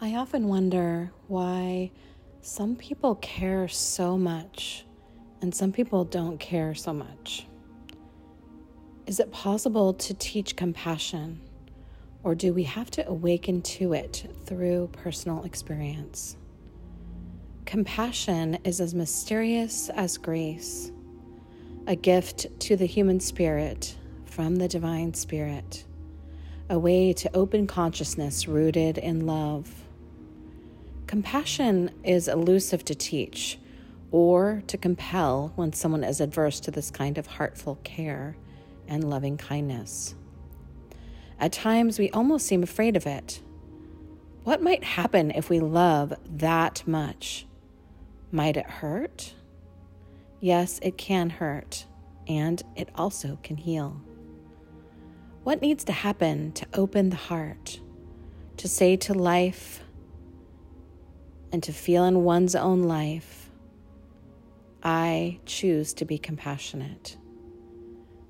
I often wonder why some people care so much and some people don't care so much. Is it possible to teach compassion, or do we have to awaken to it through personal experience? Compassion is as mysterious as grace, a gift to the human spirit from the divine spirit, a way to open consciousness rooted in love Compassion is elusive to teach or to compel when someone is adverse to this kind of heartful care and loving kindness. At times, we almost seem afraid of it. What might happen if we love that much? Might it hurt? Yes, it can hurt, and it also can heal. What needs to happen to open the heart, to say to life, and to feel in one's own life, I choose to be compassionate.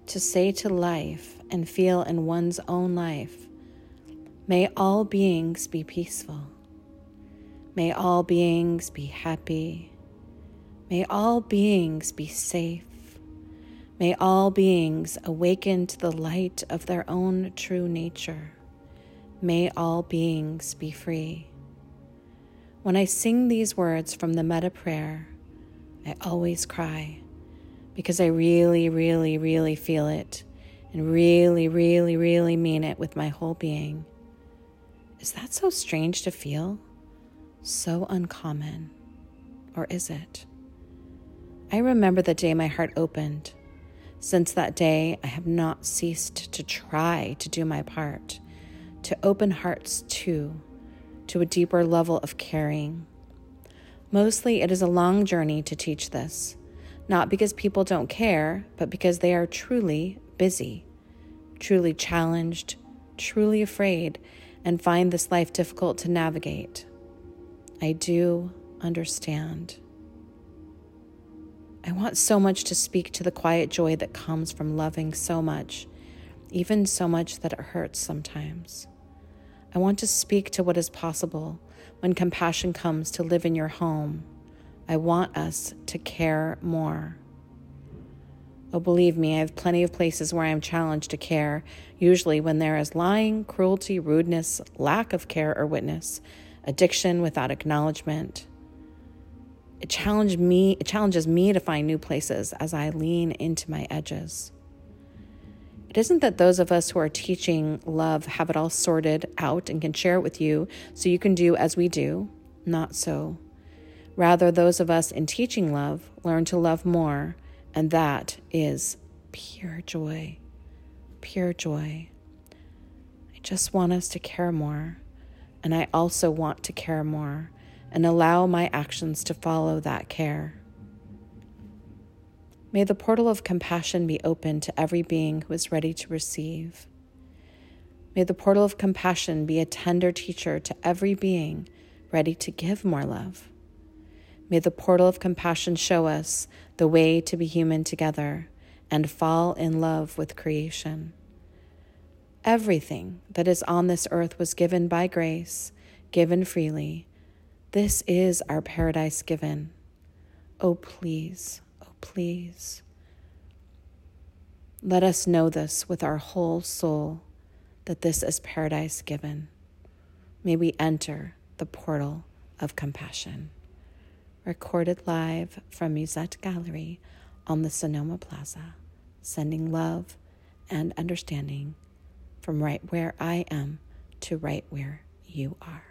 To say to life and feel in one's own life, may all beings be peaceful. May all beings be happy. May all beings be safe. May all beings awaken to the light of their own true nature. May all beings be free. When I sing these words from the metta prayer, I always cry because I really, really, really feel it and really, really, really mean it with my whole being. Is that so strange to feel? So uncommon? Or is it? I remember the day my heart opened. Since that day, I have not ceased to try to do my part, to open hearts to to a deeper level of caring. Mostly, it is a long journey to teach this, not because people don't care, but because they are truly busy, truly challenged, truly afraid, and find this life difficult to navigate. I do understand. I want so much to speak to the quiet joy that comes from loving so much, even so much that it hurts sometimes. I want to speak to what is possible when compassion comes to live in your home. I want us to care more. Oh, believe me, I have plenty of places where I am challenged to care, usually when there is lying, cruelty, rudeness, lack of care or witness, addiction without acknowledgement. It challenged me, it challenges me to find new places as I lean into my edges. It isn't that those of us who are teaching love have it all sorted out and can share it with you so you can do as we do. Not so. Rather, those of us in teaching love learn to love more, and that is pure joy. Pure joy. I just want us to care more, and I also want to care more and allow my actions to follow that care. May the portal of compassion be open to every being who is ready to receive. May the portal of compassion be a tender teacher to every being ready to give more love. May the portal of compassion show us the way to be human together and fall in love with creation. Everything that is on this earth was given by grace, given freely. This is our paradise given. Oh, please please. Let us know this with our whole soul that this is paradise given. May we enter the portal of compassion. Recorded live from Musette Gallery on the Sonoma Plaza, sending love and understanding from right where I am to right where you are.